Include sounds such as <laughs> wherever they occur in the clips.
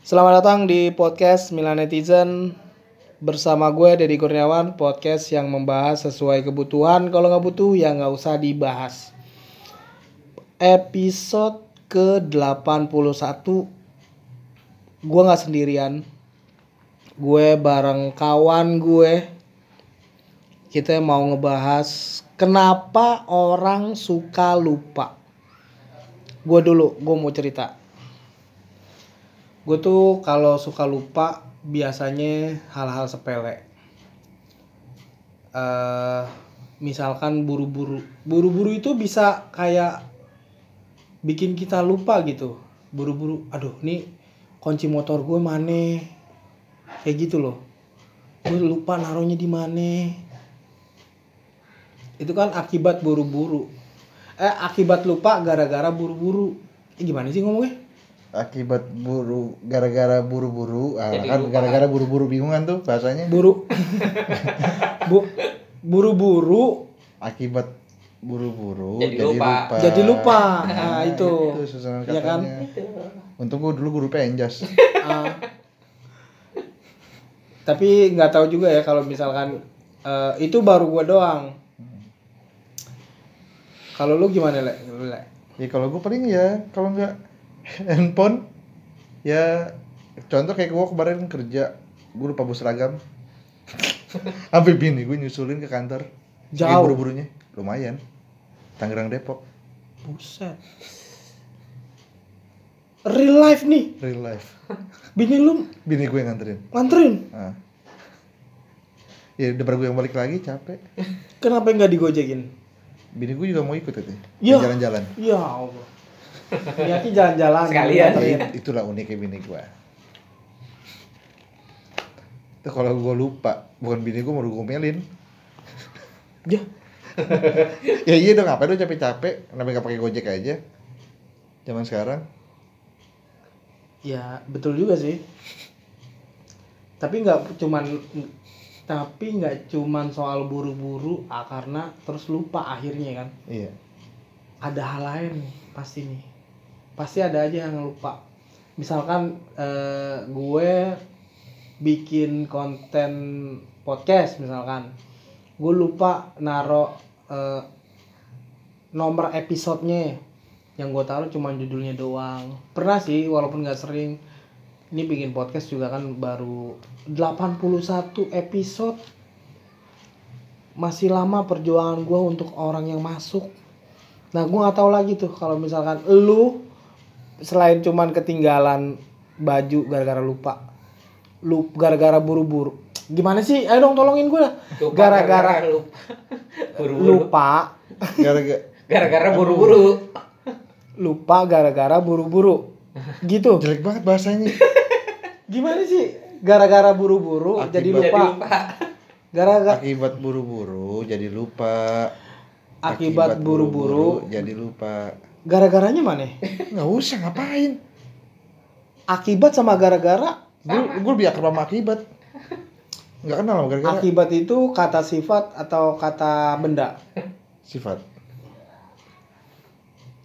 Selamat datang di podcast Milan Netizen. Bersama gue Deddy Kurniawan podcast yang membahas sesuai kebutuhan. Kalau nggak butuh ya nggak usah dibahas. Episode ke 81 gue nggak sendirian. Gue bareng kawan gue. Kita mau ngebahas kenapa orang suka lupa. Gue dulu gue mau cerita gue tuh kalau suka lupa biasanya hal-hal sepele. Eh misalkan buru-buru buru-buru itu bisa kayak bikin kita lupa gitu. Buru-buru aduh nih kunci motor gue mana? Kayak gitu loh. Gue lupa naruhnya di mana? Itu kan akibat buru-buru. Eh akibat lupa gara-gara buru-buru. Eh, gimana sih ngomongnya akibat buru gara-gara buru-buru ah, Jadi kan gara-gara buru-buru bingungan tuh bahasanya. Buru. Bu buru-buru. Akibat buru-buru Jadi lupa. jadi lupa. Nah, itu. itu susunan ya kan? katanya. Untung gua dulu guru penjas. <laughs> Ah. tapi nggak tahu juga ya kalau misalkan eh, itu baru gua doang. Kalau lu gimana le? Le? ya kalau gua paling ya kalau nggak handphone? Ya contoh kayak gua kemarin kerja gua lupa bawa seragam. <laughs> Sampai bini gue nyusulin ke kantor. Jauh. buru-burunya lumayan. Tangerang Depok. Buset. Real life nih. Real life. Bini lu bini gue nganterin. Nganterin? Ah. ya depan gue yang balik lagi capek. Kenapa nggak digojekin? Bini gue juga mau ikut itu Ya. jalan-jalan. Ya allah niatnya jalan-jalan. Sekalian. It- itulah uniknya bini gue itu kalau gue lupa bukan bini gue mau gue ngomelin. Ya. Ya iya dong ngapain lu capek-capek? Kenapa gak pakai gojek aja? Zaman sekarang. Ya betul juga sih. Tapi nggak cuman tapi nggak cuman soal buru-buru ah, karena terus lupa akhirnya kan. iya. Ada hal lain pasti nih. Pasti ada aja yang lupa. Misalkan eh, gue bikin konten podcast misalkan. Gue lupa naro eh, nomor episodenya yang gue taruh cuma judulnya doang pernah sih walaupun nggak sering ini bikin podcast juga kan baru 81 episode masih lama perjuangan gue untuk orang yang masuk nah gue nggak tahu lagi tuh kalau misalkan lu selain cuman ketinggalan baju gara-gara lupa lu gara-gara buru-buru. Gimana sih? Ayo dong tolongin gue Lupa gara-gara lupa. Buru-buru. lupa. Gara-gara Gara-gara buru-buru. lupa gara-gara buru-buru. Gitu. Jelek banget bahasanya. Gimana sih? Gara-gara buru-buru Akibat- jadi lupa. lupa. gara-gara akibat buru-buru jadi lupa. Akibat buru-buru. jadi lupa gara-garanya mana? Nggak usah ngapain? Akibat sama gara-gara? Gue gue lebih akrab sama akibat. Nggak kenal sama gara-gara. Akibat itu kata sifat atau kata benda? Sifat.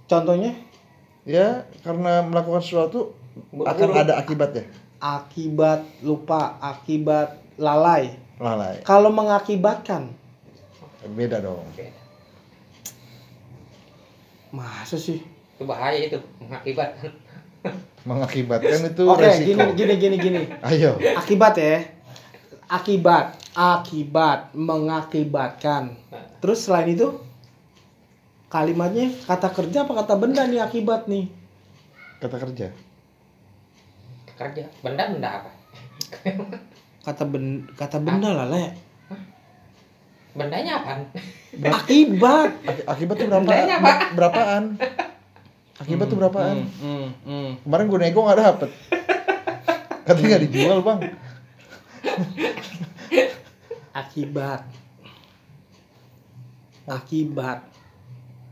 Contohnya? Ya karena melakukan sesuatu akan ada akibatnya. Akibat lupa akibat lalai. Lalai. Kalau mengakibatkan? Beda dong. Oke. Masa sih? Itu bahaya itu mengakibat. mengakibatkan itu oke resiko. gini gini gini. Gini ayo. Akibat ya. Akibat akibat mengakibatkan. Terus selain itu kalimatnya kata kerja apa kata benda nih akibat nih? Kata kerja? Kerja. Benda-benda apa? kata ben kata benda lah le Bendanya apa? akibat. Aki- akibat tuh berapa? Bendanya apa? ber- berapaan? Akibat tuh berapaan? Hmm, hmm, hmm. kemarin gue nego nggak dapet. Katanya nggak dijual bang. Akibat. Akibat.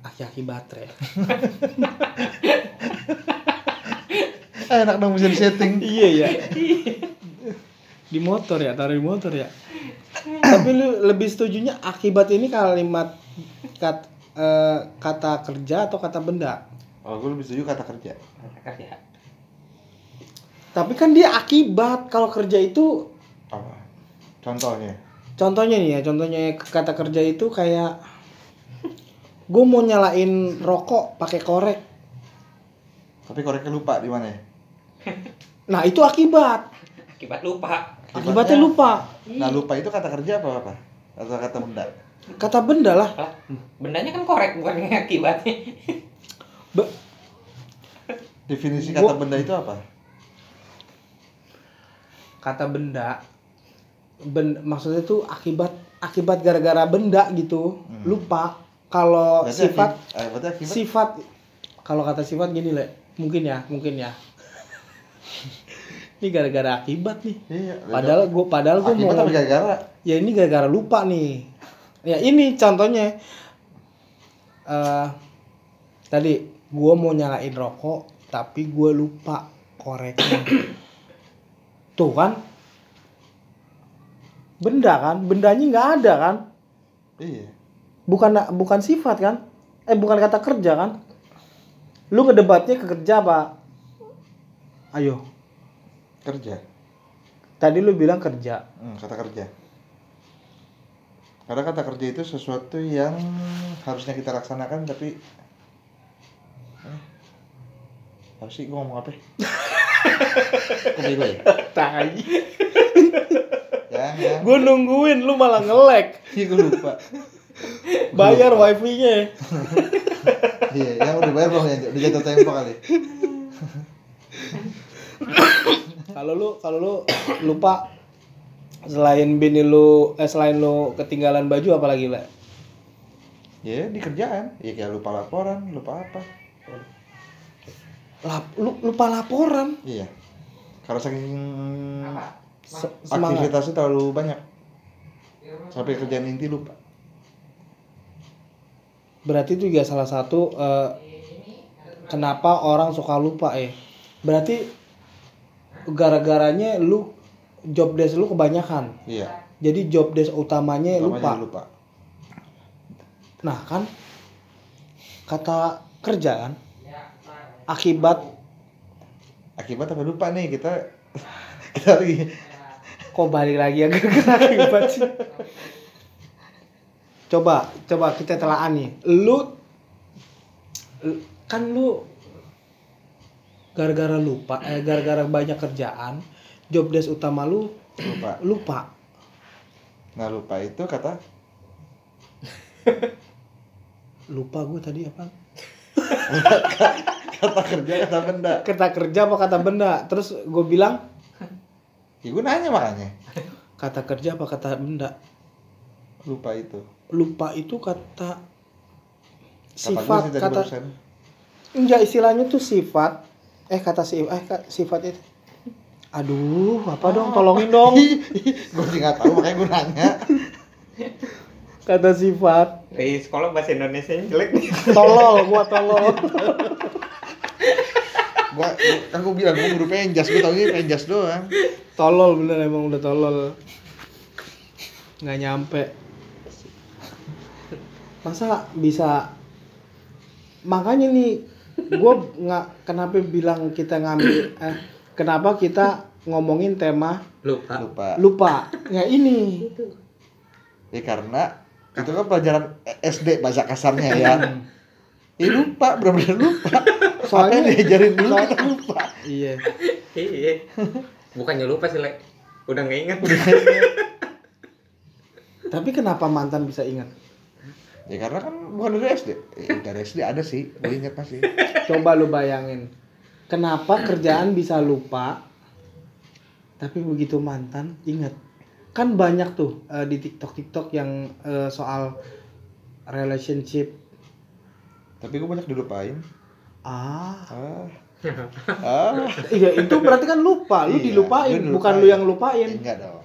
Aki-aki baterai eh, enak dong bisa disetting iya ya di motor ya taruh di motor ya tapi lu lebih setujunya akibat ini kalimat kat, eh, kata kerja atau kata benda oh gue lebih setuju kata kerja Kerja. Tapi kan dia akibat kalau kerja itu Apa? Contohnya. contohnya nih ya, contohnya kata kerja itu kayak gue mau nyalain rokok pakai korek. Tapi koreknya lupa di mana ya? Nah, itu akibat. Akibat lupa. Akibatnya lupa. Nah, lupa itu kata kerja apa apa? Atau kata benda? Kata benda lah. Bendanya kan korek bukan akibatnya. Be- Definisi Gua- kata benda itu apa? kata benda ben maksudnya itu akibat akibat gara-gara benda gitu Hmm. lupa kalau sifat eh, akibat sifat kalau kata sifat gini le mungkin ya mungkin ya ini gara-gara akibat nih. Iya. padahal gua padahal akibat mau apa gara-gara? ya ini gara-gara lupa nih. Ya ini contohnya. Eh tadi gua mau nyalain rokok tapi gua lupa koreknya. <coughs> Tuh kan? Benda kan? Bendanya nggak ada kan? Iya. bukan bukan sifat kan? Eh bukan kata kerja kan? Lu ngedebatnya ke kerja apa? Ayo Kerja. tadi lu bilang kerja Hmm, kata kerja. Karena kata kerja itu sesuatu yang harusnya kita laksanakan tapi eh, apa sih gua ngomong apa? <laughs> Kok bego ya? tai Ya, ya. gue nungguin lu malah ngelek Iya, gua lupa. bayar wifi nya <laughs> Iya, yang udah bayar belum ya? Udah jatuh tempo kali. <laughs> kalau lu kalau lu <coughs> lupa selain bini lu eh selain lu ketinggalan baju apalagi le Ya, di kerjaan. Ya kayak lupa laporan, lupa apa. Lap, lu, lupa laporan Iya. Karena saking Se- aktivitasnya terlalu banyak. Sampai kerjaan inti lupa. berarti itu juga salah satu eh, kenapa orang suka lupa eh berarti gara-garanya lu job desk lu kebanyakan. Iya. jadi job desk utamanya Utamanya lupa. lupa. nah kan kata kerja kan akibat Akibat apa? Lupa nih kita <laughs> kita lagi. Kok balik lagi ya <laughs> akibat sih? Coba coba kita telaah nih. Lu- kan lu gara-gara lupa eh gara-gara banyak kerjaan job desk utama lu lupa. lupa Nah lupa itu kata lupa gue tadi apa <laughs> kata kerja kata benda. kata kerja apa kata benda terus gue bilang Ya gue nanya makanya. kata kerja apa kata benda Lupa itu. lupa itu kata sifat kata enggak istilahnya tuh sifat eh kata si eh sifat itu aduh apa dong tolongin dong <laughs> gue sih nggak tahu makanya gue nanya. kata sifat Di sekolah bahasa Indonesia jelek nih. tolol gua <laughs> tolol Gua, kan gue bilang gue guru penjas, gue tau penjas doang. tolol bener emang udah tolol nggak nyampe masa bisa makanya nih gue nggak kenapa bilang kita ngambil eh kenapa kita ngomongin tema Lupa. Lupa. lupa ya ini Ya karena itu kan pelajaran SD bahasa kasarnya ya. Eh lupa, bener-bener lupa. Soalnya Soalnya- diajarin dulu kita lupa. iya Iya. Bukannya lupa sih, Le. Udah nggak inget. tapi kenapa mantan bisa ingat Ya karena kan bukan dari SD. Eh, dari SD ada sih, gue inget masih. coba lu bayangin kenapa kerjaan bisa lupa tapi begitu mantan ingat kan banyak tuh eh, di TikTok TikTok yang eh, soal relationship Tapi gue banyak dilupain. ah Ah. <laughs> Ah. iya itu berarti kan lupa lu Iya, dilupain lu bukan lu yang lupain Enggak dong.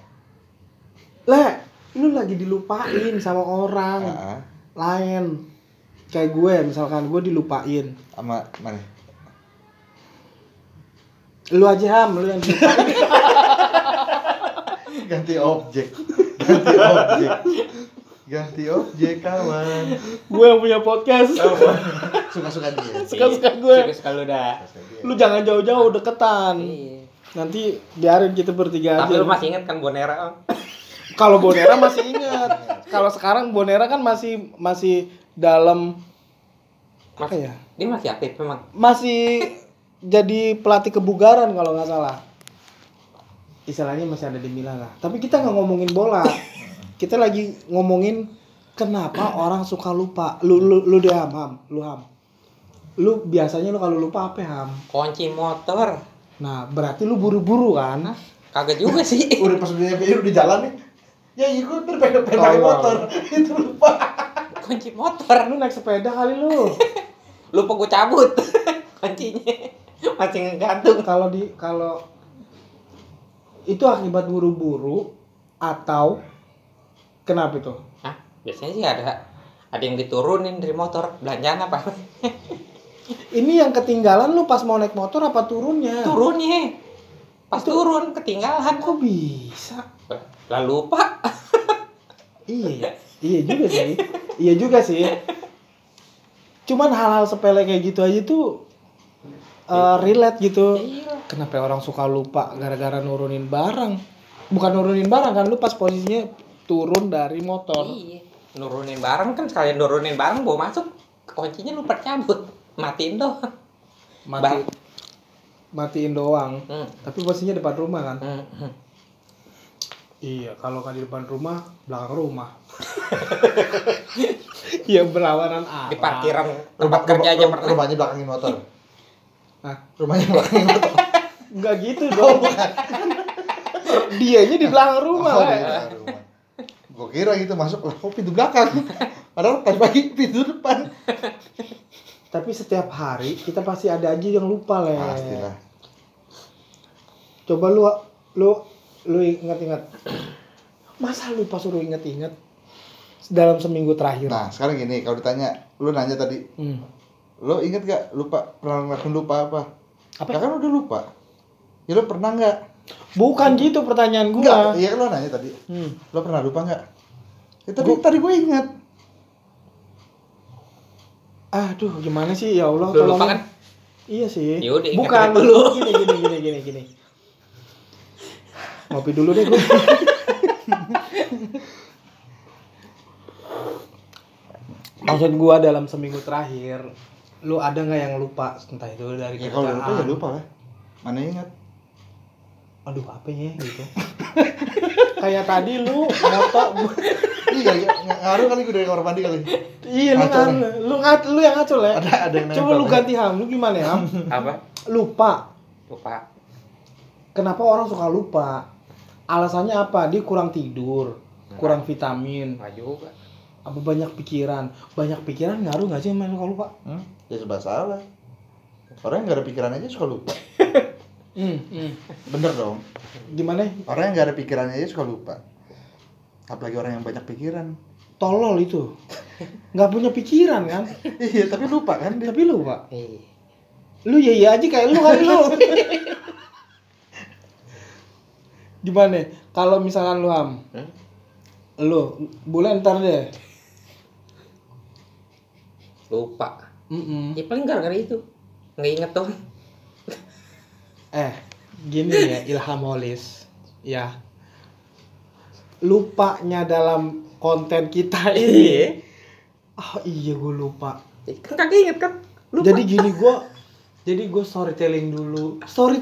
le lu lagi dilupain sama orang Ah, ah. Lain kayak gue misalkan gue dilupain Sama mana? lu aja ham lu yang dilupain <laughs> Ganti objek. Ganti objek. Ganti objek kawan. gue yang punya podcast Suka-suka dia. suka-suka gue Suka-suka lu dah. Lu jangan jauh-jauh deketan Iya. Nanti biarin kita bertiga Tapi aja. lu masih inget kan Bonera? Om? Kalau Bonera masih ingat. Kalau sekarang Bonera kan masih masih dalam apa Mas- ya? Dia masih aktif memang. Masih jadi pelatih kebugaran kalau nggak salah. Istilahnya masih ada di Milan lah. Tapi kita nggak ngomongin bola. Kita lagi ngomongin kenapa orang suka lupa. Lu lu lu deh ham, ham. lu ham. Lu biasanya lu kalau lupa apa ham? Kunci motor. Nah, berarti lu buru-buru kan? Kagak juga sih. Udah pas udah di jalan nih. Ya ikut berpeda pakai Tolong. motor. <laughs> Itu lupa. Kunci motor. Lu naik sepeda kali lu. <laughs> Lupa gue cabut. <laughs> Kuncinya masih ngegantung. kalau di kalau itu akibat buru-buru atau kenapa itu? Hah? Biasanya sih ada ada yang diturunin dari motor belanjaan apa Ini yang ketinggalan lu pas mau naik motor apa turunnya? turunnya pas turun ketinggalan Kok bisa? Lah lupa Iya ya. Iya juga sih. Iya juga sih. Cuman hal-hal sepele kayak gitu aja tuh eh, relate gitu. iya Kenapa orang suka lupa gara-gara nurunin barang? Bukan nurunin barang kan lu pas posisinya turun dari motor. iya nurunin barang kan sekalian nurunin barang bawa masuk kuncinya lupa cabut matiin doang Mati Bang. matiin doang. hmm. Tapi posisinya depan rumah kan? Hmm. Iya, kalau kan di depan rumah, belakang rumah. Iya <laughs> berlawanan arah. di parkiran Rumah, tempat kerjanya rumah, pernah rumahnya belakangin motor. Hah? Rumahnya belakangin motor. <laughs> Enggak gitu dong. Dianya di belakang rumah. Oh, lah. di belakang rumah. Gua kira gitu masuk lah, kok pintu belakang. Padahal tadi pagi pintu depan. Tapi setiap hari kita pasti ada aja yang lupa le. Pastilah. Coba lu lu lu ingat-ingat. Masa lupa suruh ingat-ingat dalam seminggu terakhir? Nah, sekarang gini, kalau ditanya, lu nanya tadi, Hmm. lu inget gak lupa pernah ngelakuin lupa apa? Apa? Ya kan udah lupa. Ya lu pernah nggak? Bukan gitu pertanyaan Enggak, gua. iya kan lu nanya tadi. Hmm. Lu pernah lupa nggak? Ya, tadi tadi gue ingat. Aduh, gimana sih ya Allah? Lu lupa tolongin. kan? Iya sih. Yaudah, Bukan dulu. Gini gini gini gini gini. Ngopi dulu deh gue. Maksud gua dalam seminggu terakhir, lu ada nggak yang lupa entah itu dari Ya kalau udah lupa ya lupa lah. Mana ingat? Aduh apa ya gitu. Kayak tadi lu moto iya, iya, ng- ngaruh kali gue dari kamar mandi kali. Iya lu Ngaco kan, lu ngat, lu yang ngaco ya. Ada ada yang Coba lu ganti ham, lu gimana ya? Ham? apa Lupa. lupa Kenapa orang suka lupa? Alasannya apa? Dia kurang tidur, kurang vitamin, nggak juga apa banyak pikiran. Banyak pikiran ngaruh nggak sih main suka lupa? Hmm? Ya sebab salah. Orang yang gak ada pikiran aja suka lupa. <laughs> Hmm, hmm. Bener dong. Gimana? Orang yang gak ada pikirannya aja suka lupa. Apalagi orang yang banyak pikiran. Tolol itu. <laughs> Nggak punya pikiran kan? <laughs> iya, tapi lupa kan dia. Tapi lupa. iya Lu ya iya aja kayak lu kan lu. Gimana? Kalau misalkan lu ham, Hmm? lu bulan ntar deh. lupa Mm-mm. ya paling gara-gara itu nggak inget tuh Eh, gini ya Ilham Holis, ya lupanya dalam konten kita ini. Oh iya gue lupa. kan kagak inget kan lupa Jadi gini gue, jadi gue storytelling dulu, story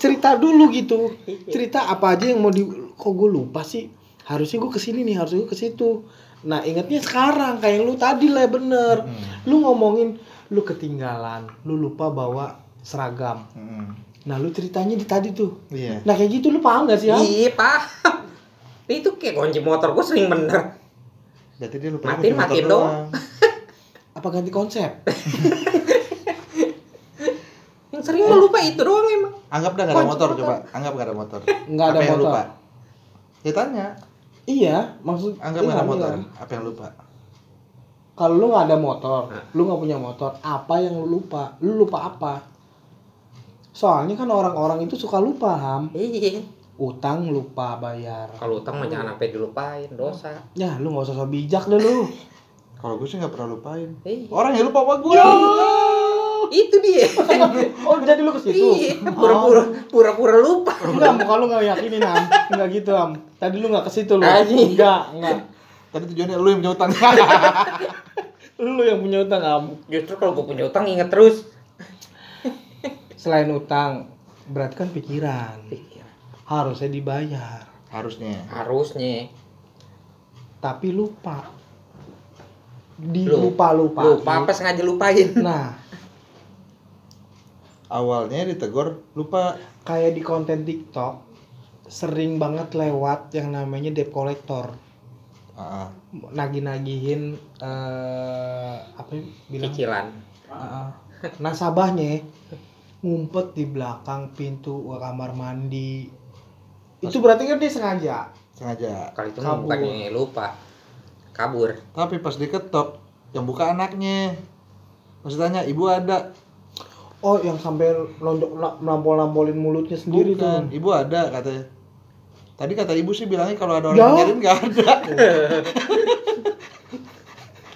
cerita dulu gitu, cerita apa aja yang mau di, kok gue lupa sih. Harusnya gue ke sini nih, harusnya gue ke situ. Nah ingatnya sekarang kayak lu tadi lah bener. Lu ngomongin lu ketinggalan, lu lupa bawa seragam. Hmm. Nah lu ceritanya di tadi tuh. Iya. Nah kayak gitu lu paham gak sih ya? iya paham <laughs> itu kayak kunci motor gue sering bener Berarti dia lupa Matiin, matiin doang. Apa ganti konsep? <laughs> yang sering mah lupa itu doang emang Anggap dah gak ada motor motor. coba. Anggap gak ada motor. Nggak ada Apa yang motor. lupa? Ya tanya. Iya, maksud Anggap iya, gak ada iya. motor. Apa yang lupa? Kalau lu nggak ada motor, Nah. lu nggak punya motor, apa yang lu lupa? Lu lupa apa? Soalnya kan orang-orang itu suka lupa ham. iya Utang lupa bayar. kalau utang mah jangan sampai dilupain dosa Ya lu nggak usah so bijak deh lu. Kalau gue sih gak pernah lupain. iya Orang yang lupa sama gue. Itu dia. <laughs> Oh, jadi lu ke situ. Iya, pura-pura pura-pura lupa. Enggak, muka lu enggak yakinin, Am. Enggak gitu, Am. Tadi lu enggak ke situ lu. Enggak, enggak. Tadi tujuannya lu yang punya utang. <laughs> Lu yang punya utang, Am. Justru kalau gue punya utang inget terus. Selain utang, berarti kan pikiran. Pikir, Harusnya dibayar, Harusnya. Harusnya. tapi lupa. Lu- Dilupa-lupa. Lupa apa sengaja lupain. Nah, Awalnya ditegur lupa. kayak di konten TikTok sering banget lewat yang namanya debt collector. Ah, ah. Nagih-nagihin eh apa ya bilang Cicilan. Heeh. nasabahnya ngumpet di belakang pintu kamar mandi. Itu berarti kan dia sengaja. sengaja. Kali itu Kabur. bukannya lupa. Kabur. Tapi pas diketok, yang buka anaknya. Masih tanya, ibu ada? Oh, yang sampai lonjok nampol-nampolin mulutnya sendiri Bukan, tuh. ibu ada katanya. Tadi kata ibu sih bilangnya kalau ada orang Ya. nyariin nggak ada. <laughs>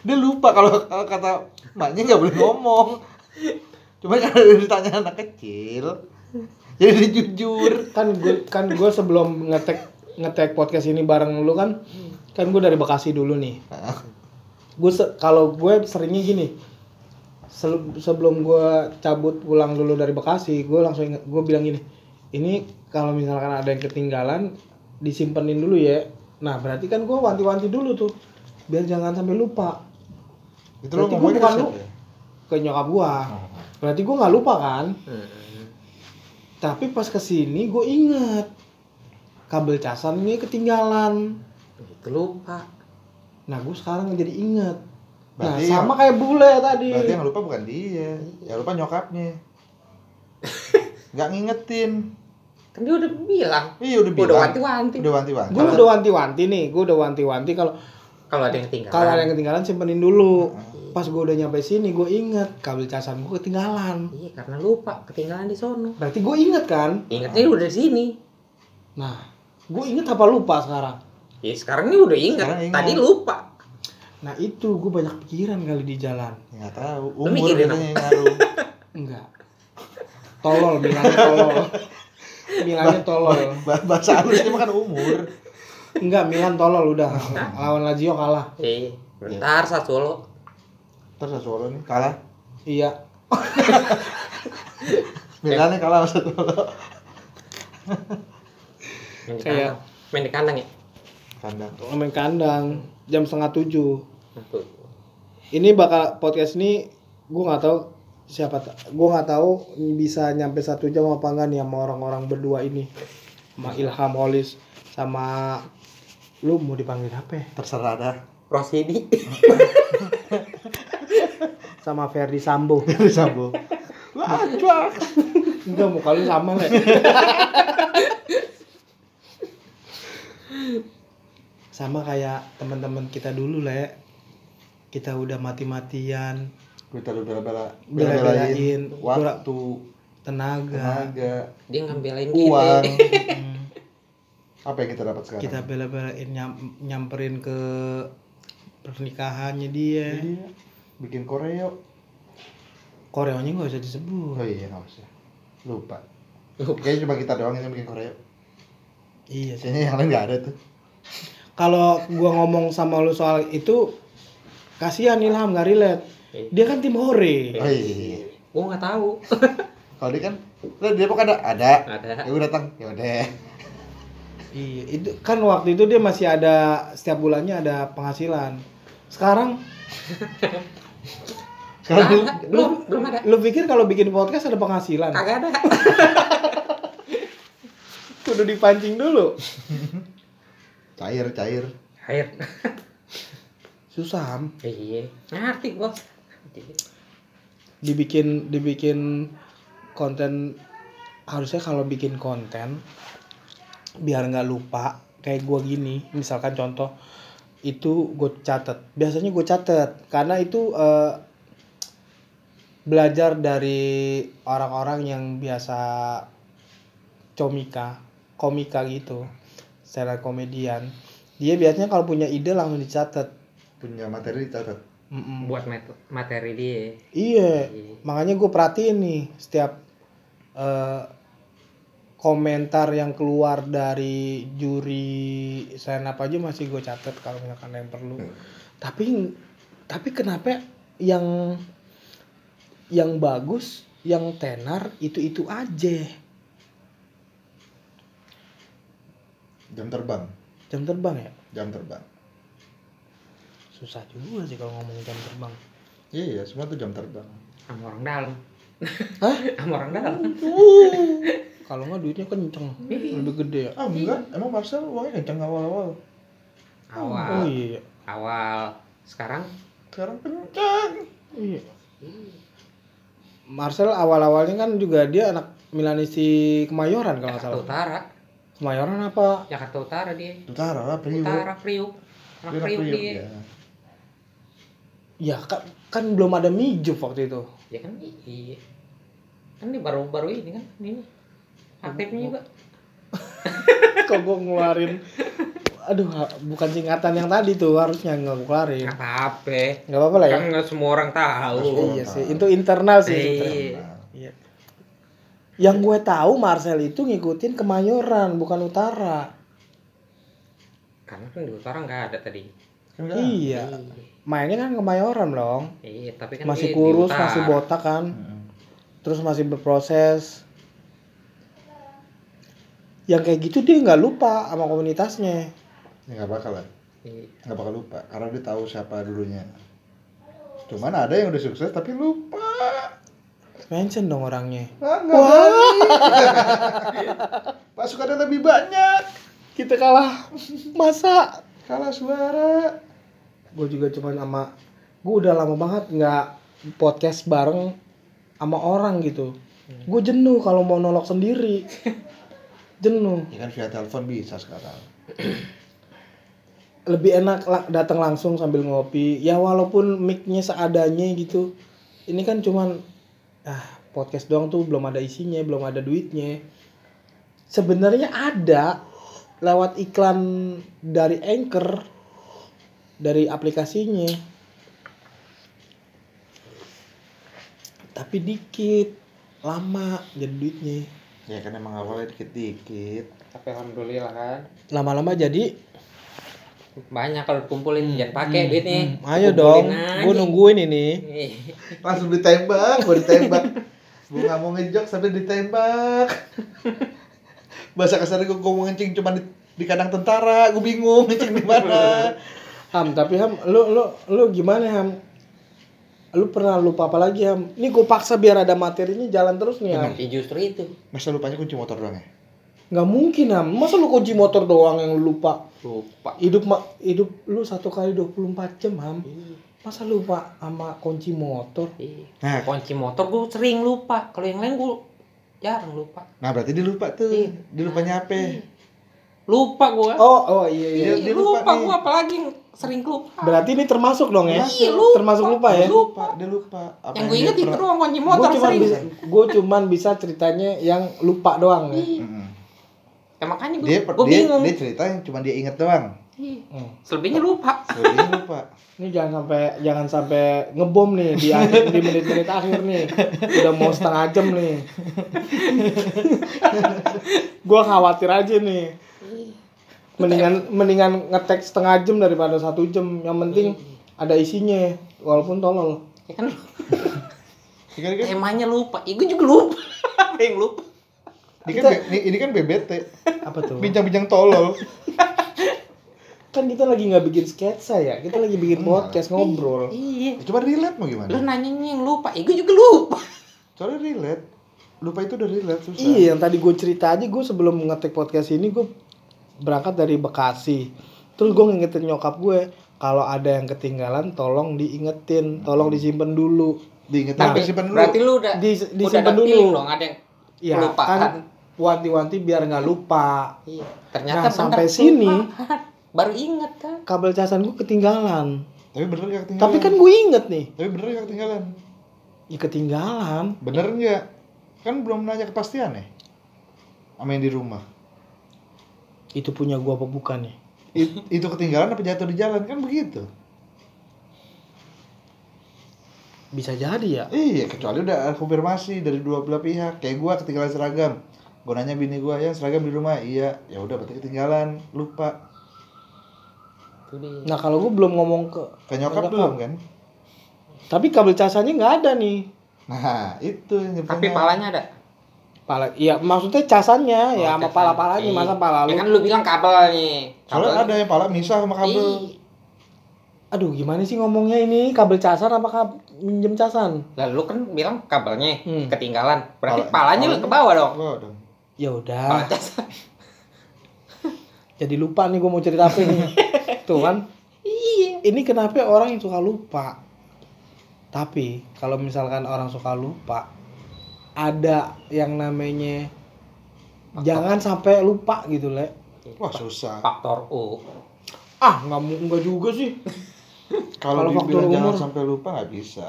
Dia lupa kalau kata maknya nggak boleh ngomong. Cuma kalau ditanya anak kecil, jadi jujur. Kan gue kan gue sebelum ngetek ngetek podcast ini bareng lu kan kan gue dari Bekasi dulu nih. Gue kalau gue seringnya gini. Sebelum gue cabut pulang dulu dari Bekasi, gue langsung inget, gue bilang gini, ini kalau misalkan ada yang ketinggalan, disimpenin dulu ya. Nah berarti kan gue wanti-wanti dulu tuh, biar jangan sampai lupa Itu lo Berarti gua ngomongnya bukan lu. ya? ke nyokap gue. Berarti gue nggak lupa kan? Hmm. Tapi pas ke sini gue inget kabel casan ini ketinggalan. Itu lupa. Nah gue sekarang jadi inget. Nah Berarti sama kayak bule tadi. Berarti yang lupa bukan dia, yang lupa nyokapnya. <laughs> Nggak ngingetin. Kan dia udah bilang. Iya udah bilang. Udah wanti-wanti. Udah wanti-wanti. Gue udah wanti-wanti nih, gue udah wanti-wanti kalau Kalau ada yang ketinggalan. kalau ada yang ketinggalan simpenin dulu. Pas gue udah nyampe sini gue inget kabel casan gue ketinggalan. Iya, karena lupa ketinggalan di sono. Berarti gue inget kan? Ingatnya udah di sini. Nah, gue inget apa lupa sekarang? Ya sekarang ini udah. Sekarang ingat. Tadi lupa. Nah itu gue banyak pikiran kali di jalan. Ya, Nggak tahu. Umur katanya yang ngaruh. Enggak. Tolol, bilangnya tolol. Bilangnya tolol. Bah- Bahasa halusnya mah kan umur. Enggak, Milan tolol udah. Lawan Lazio kalah. Eh, bentar Sassuolo. Terus Sassuolo nih kalah. Iya. <laughs> Milan nih kalah Sassuolo. Main di Kayak- kandang. Main di kandang ya? Kandang. Main kandang jam setengah tujuh. Ini bakal podcast ini gue nggak tahu siapa gue nggak tahu bisa nyampe satu jam apa enggak nih sama orang-orang berdua ini sama Ilham Holis sama lu mau dipanggil apa ya? Terserah dah. Rosidi. <laughs> sama Ferdi Sambo Sambo. <laughs> Wah, cuak. enggak muka lu sama le <laughs> sama kayak teman-teman kita dulu le kita udah mati-matian Kita udah bela-bela Bela-belain. waktu, tenaga tenaga, Dia ngambilin uang. kita. <laughs> Hmm. Apa yang kita dapat sekarang? kita bela-belain nyam- nyamperin ke pernikahannya dia Iya. Bikin koreo. koreonya nggak usah disebut Oh iya, nggak usah. Lupa. Kayaknya cuma kita doang yang bikin koreo. iya sih Kayaknya yang lain nggak ada tuh. Kalau gua ngomong sama lu soal itu kasihan Ilham nggak relate dia kan tim hore Oh iya. Gua nggak tahu. <laughs> Kalau dia kan, lah di Depok ada, ada. Ada. Ya udah datang, ya udah. iya itu kan waktu itu dia masih ada setiap bulannya ada penghasilan sekarang <laughs> Sekarang Nggak ada. belum, belum ada. lu pikir kalau bikin podcast ada penghasilan Kagak ada. <laughs> kudu dipancing dulu cair, cair. Air. susah Ham. Iya. Ngerti bos. dibikin dibikin konten harusnya kalau bikin konten biar nggak lupa kayak gua gini misalkan contoh itu gue catet biasanya gue catet karena itu eh, belajar dari orang-orang yang biasa comika komika gitu secara komedian dia biasanya kalau punya ide langsung dicatat Punya materi dicatat. Mm-mm. buat mat- materi dia. Iya, Iya. makanya gue perhatiin nih setiap eh, komentar yang keluar dari juri sign up aja masih gue catat kalau misalkan ada yang perlu. Tapi tapi kenapa yang yang bagus, yang tenar itu itu aja Jam terbang, jam terbang ya? jam terbang. Susah juga sih kalau ngomong jam terbang. Iya, semua tuh jam terbang. Sama orang dalam. Hah? <laughs> Sama orang dalam. Uh, kalau nggak duitnya kenceng, lebih gede ya. Ah enggak, emang Marcel uangnya kencang awal-awal. Awal. Oh iya, Awal. Sekarang Sekarang kencang. iya. Marcel awal-awalnya kan juga dia anak Milanisti Kemayoran kalau nggak salah. Utara. Kemayoran apa? Jakarta Utara dia. Utara lah, Priuk. Utara Priuk. Anak anak Priuk Priuk, dia. ya. Ya kan, kan belum ada Mijup waktu itu. Ya kan iya. Kan ini baru-baru ini kan ini. Aktifnya juga. <laughs> Kok gue ngeluarin Aduh, bukan singkatan yang tadi tuh harusnya nggak gue keluarin. Nggak apa-apa. Nggak apa-apa lah ya. Kan nggak semua orang tahu. Iya sih, itu internal sih. Iya. sebenarnya. Iya. Yang gue tahu Marcel itu ngikutin Kemayoran bukan Utara. Karena kan di utara nggak ada tadi. Kan enggak? Iya. Mainnya kan Kemayoran dong. Iya, tapi kan Masih kurus, masih botak kan. Mm-mm. Terus masih berproses. Yang kayak gitu dia nggak lupa sama komunitasnya. Ya nggak bakal lah. Iya. Nggak bakal lupa, karena dia tahu siapa dulunya. Cuman ada yang udah sukses tapi lupa. Mention dong orangnya. Ah, nggak berani. Pasukannya lebih banyak. Kita kalah. Masa? Kalah suara. Gue juga cuman sama gue udah lama banget nggak podcast bareng sama orang gitu. Gue jenuh kalau mau nolok sendiri. jenuh. Ya kan via telepon bisa sekarang. Lebih enak la- datang langsung sambil ngopi. Ya walaupun mic-nya seadanya gitu. Ini kan cuman ah podcast doang tuh belum ada isinya, belum ada duitnya. Sebenarnya ada lewat iklan dari Anchor dari aplikasinya. Tapi dikit, lama jadi duitnya. Ya kan emang awalnya dikit-dikit. Tapi alhamdulillah kan. Lama-lama jadi Banyak kalau dikumpulin jangan pakai duitnya. Hmm, ayo Kumpulin dong, aja. gue nungguin ini. <laughs> Langsung ditembak, gue ditembak. gue nggak mau ngejok sampai ditembak. Bahasa kasarnya gue mau ngencing cuma di, di kandang tentara, gue bingung ngencing di mana. Ham, tapi Ham, lu lu lu gimana Ham? Lu pernah lupa apa lagi Ham? Ini gue paksa biar ada materinya jalan terus nih Ham. Ya justru itu. Masa lupanya kunci motor doang ya? Nggak mungkin Ham. Masa lu kunci motor doang yang lu lupa? Lupa. Hidup ma hidup lu satu kali 24 jam Ham. Masa lupa sama kunci motor? Iya. Nah, Kunci motor gue sering lupa. Kalau yang lain gue jarang lupa. nah berarti dia lupa tuh. Iya. Dia lupanya apa? Lupa gue. Oh, oh iya iya. Iya. dia lupa lupa gue apalagi sering lupa. Berarti ini termasuk dong ya? Iya, lupa. Termasuk lupa ya? Lupa, dia lupa. Apa yang gue dia inget itu doang kunci Gue motor cuman sering. bisa, gue cuman bisa ceritanya yang lupa doang ya. Mm-mm. Ya makanya gue Dia, gue dia, bingung. dia cerita yang cuma dia inget doang. Iya. Hmm. Selebihnya lupa. Selebihnya <laughs> lupa. Ini jangan sampai jangan sampai ngebom nih di akhir di menit-menit akhir nih. Udah mau setengah jam nih. <laughs> gua khawatir aja nih. Mendingan mendingan ngetek setengah jam daripada satu jam. Yang penting ada isinya walaupun tolol. Ya kan kan, temanya lupa. Ya gue juga lupa. <laughs> Apa yang lupa? Ini kan, ini, ini kan BBT. Apa tuh? Bincang-bincang tolol. <laughs> Kan kita lagi nggak bikin sketsa ya. Kita lagi bikin podcast ngobrol. Iya. Ya, Coba relate mau gimana? Lu nanyanya yang lupa. Ya gue juga lupa. <laughs> Soalnya relate. Lupa itu udah relate susah. Iya, yang tadi gue cerita aja gue sebelum ngetek podcast ini gue berangkat dari Bekasi. Terus gue ngingetin nyokap gue kalau ada yang ketinggalan tolong diingetin, tolong disimpan dulu. Diinget Nah, tapi simpan dulu. Berarti lu udah Di- udah disimpan ada dulu. dong ada yang Ya kelupaan. kan wanti-wanti biar nggak lupa. Iya. Ternyata Nah, bener, sampai sini- kelupaan. baru inget kan. Kabel casan gue ketinggalan. Tapi bener gak ketinggalan? Tapi kan gue inget nih, Tapi bener gak ketinggalan? ya ketinggalan. Bener nggak? Kan belum nanya kepastian ya? Sama yang di rumah. Itu punya gue apa bukan ya? It- itu ketinggalan apa jatuh di jalan kan begitu? Bisa jadi ya Iya, kecuali udah ada konfirmasi dari dua belah pihak. Kayak gua ketinggalan seragam. Gua nanya bini gua, "Ya, seragam di rumah." Iya. Ya udah berarti ketinggalan, lupa. Nah kalau gue belum ngomong ke Ke nyokap belum kan? tapi kabel casannya nggak ada nih Nah, itu yang Tapi palanya ada. pala iya maksudnya casannya ya Oh, sama casan. pala palanya Iya. masa pala lu Ya kan lu bilang kabel nih. Soalnya ada yang pala misah sama kabel. Ih, aduh gimana sih ngomongnya ini kabel casan apa kab minjem casan Lalu kan bilang kabelnya Hmm. ketinggalan. Berarti Pala- palanya palanya- ke bawah dong. Oh, dong. ya udah <laughs> jadi lupa nih gue mau cerita apa nih <laughs> tuh kan Iya. ini kenapa orang yang suka lupa tapi kalau misalkan orang suka lupa ada yang namanya jangan sampai lupa gitu le Wah, susah. Faktor U. ah nggak mau nggak juga sih <laughs> Kalau dibilang jangan umur. sampai lupa nggak bisa.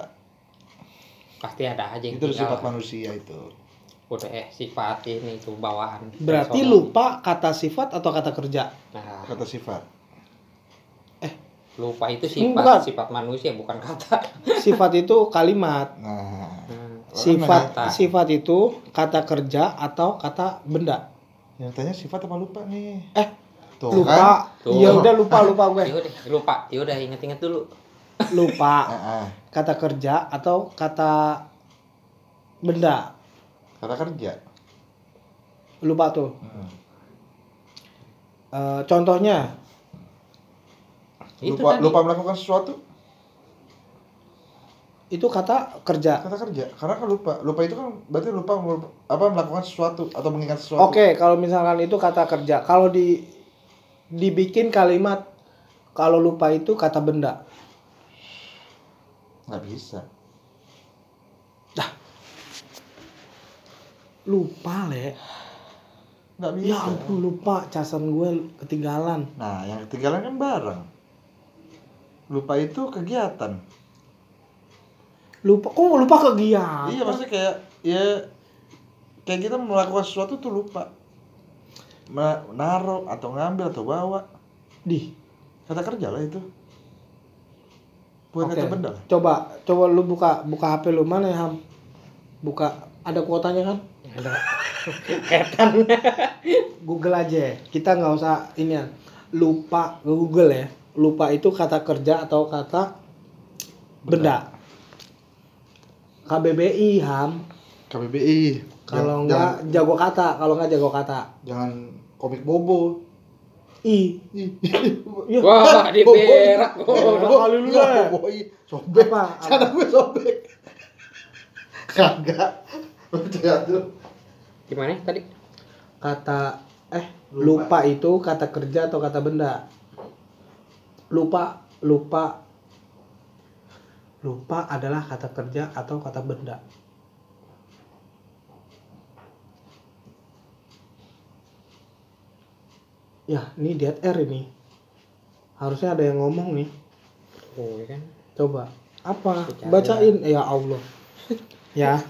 Pasti ada aja yang Itu sifat tinggal. manusia itu. Udah eh sifat ini itu bawaan. berarti Personal. lupa kata sifat atau kata kerja Nah, Kata sifat. lupa itu sifat bukan. sifat manusia bukan kata. sifat itu kalimat Nah, Hmm. sifat Kata. sifat itu kata kerja atau kata benda yang tanya sifat apa lupa nih? eh Tuh lupa kan? Tuh. ya udah lupa lupa gue Ya udah, lupa. Ya udah inget-inget dulu. Lupa <laughs> Ah, ah. kata kerja atau kata benda Kata kerja. lupa tuh Hmm. Eh, contohnya Itu Lupa, tadi. lupa melakukan sesuatu. itu kata kerja Kata kerja. Karena kan lupa. Lupa itu kan berarti lupa apa melakukan sesuatu atau mengingat sesuatu. oke kalau misalkan itu kata kerja kalau di dibikin kalimat kalau lupa itu kata benda Nggak bisa. lupa le Nggak bisa. ya ampun lupa casan gue ketinggalan Nah, yang ketinggalan kan barang. Lupa itu kegiatan. lupa kok lupa kegiatan Iya, maksudnya kayak ya kayak kita melakukan sesuatu tuh lupa. Naruh atau ngambil atau bawa. di Kata kerja lah itu. Bukan kata benda. lah. coba coba lu buka buka hp lu mana ya Ham? buka ada kuotanya kan Ada <laughs> ketan. <laughs> Google aja kita nggak usah ini ya lupa Google ya lupa itu kata kerja atau kata benda KBBI ham KBBI. kalau nggak jago kata kalau nggak jago kata jangan komik bobo. I Ih. ya Wah, di berak. Bobo. kali lu, Le. bobo, iya. Sobek. Apa? Cara gue sobek. Kagak. Percaya tuh. Gimana tadi? kata eh lupa. Lupa. itu kata kerja atau kata benda lupa lupa lupa adalah kata kerja atau kata benda ya ini dead air ini. Harusnya ada yang ngomong nih. Oh, ya kan. coba. Apa? Bicara. bacain. ya Allah. <laughs> Ya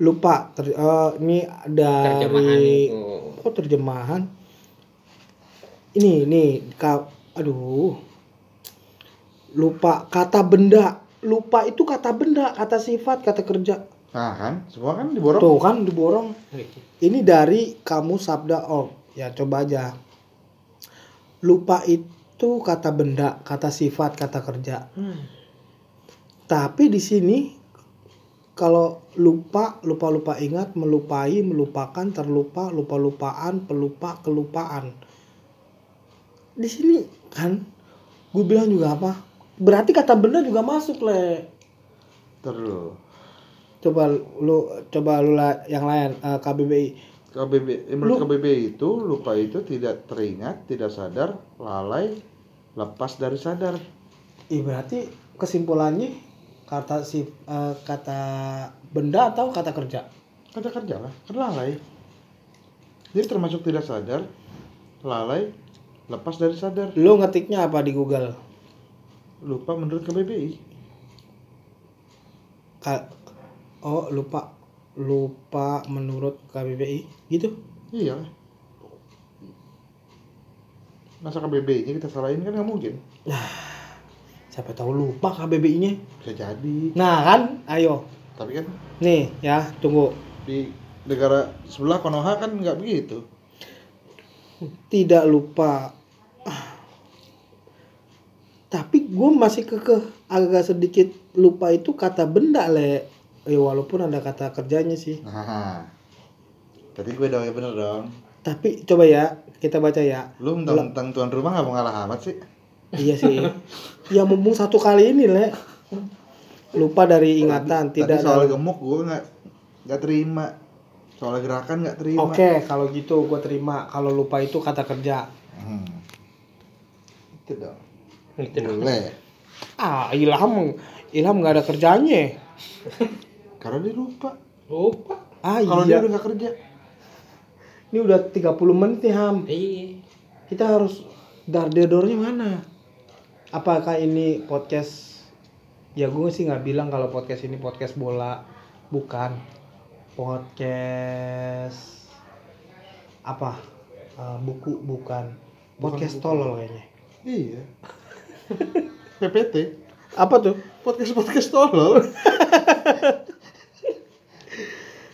lupa. Ter- eh, ini Terjemahan dari itu. kok terjemahan? Ini ini. Ka, aduh. Lupa kata benda. Lupa itu kata benda kata sifat kata kerja. Nah kan, semua kan diborong. tuh kan diborong. Ini dari kamu sabda om. Ya coba aja lupa itu kata benda kata sifat kata kerja. Hmm. tapi di sini kalau lupa lupa lupa ingat melupai melupakan terlupa lupa lupaan pelupa kelupaan. Di sini kan gue bilang juga apa? Berarti kata benda juga masuk le. Terus. coba lu coba lu la- yang lain eh, KBBI KBB, eh, menurut Lu- KBB itu lupa itu tidak teringat, tidak sadar, lalai, lepas dari sadar. Ih, berarti kesimpulannya kata si eh, kata benda atau kata kerja Kata kerja lah, kan lalai. Jadi termasuk tidak sadar, lalai, lepas dari sadar. lu ngetiknya apa di Google Lupa menurut KBBI. Ka- oh lupa lupa menurut KBBI gitu Iya. Masa KBBI-nya kita salahin kan nggak mungkin. Siapa tahu lupa KBBI-nya. Bisa jadi. Nah kan, ayo. Tapi kan Nih ya, tunggu. di negara sebelah Konoha kan nggak begitu. Tidak lupa. Tapi gue masih kekeh agak sedikit lupa itu kata benda le. Eh, walaupun ada kata kerjanya sih. Nah. Tadi gue dong ya bener dong. Tapi coba ya kita baca ya. Lu mentang-mentang tuan rumah nggak mau ngalah amat sih? Iya sih. <laughs> ya mumpung satu kali ini le. Lupa dari ingatan, Tadi tidak soal ada. gemuk gue nggak nggak terima. Soal gerakan nggak terima. Oke, kalau gitu gue terima. Kalau lupa itu kata kerja. Hmm. Itu dong. Gitu dong. Ah, Ilham, Ilham nggak ada kerjanya. <laughs> Karena dia lupa. Lupa. Ah Kalau dia iya. udah nggak kerja. Ini udah 30 menit nih Ham. Iya. Kita harus dardedornya mana? Apakah ini podcast? Ya gue sih nggak bilang kalau podcast ini podcast bola, bukan podcast apa? Eh, buku bukan. Podcast buku. tolol kayaknya. Iya. <laughs> PPT. Apa tuh? Podcast podcast tolol. <laughs>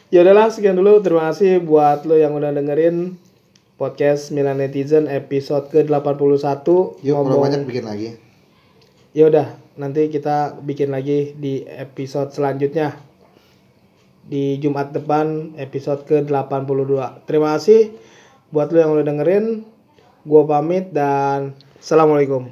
Ya udahlah sekian dulu. Terima kasih buat lo yang udah dengerin podcast Milan Netizen episode ke-81 Yuk kalau banyak bikin lagi. Ya udah, nanti kita bikin lagi di episode selanjutnya. Di Jumat depan episode ke-82. Terima kasih buat lo yang udah dengerin. Gua pamit dan Assalamualaikum.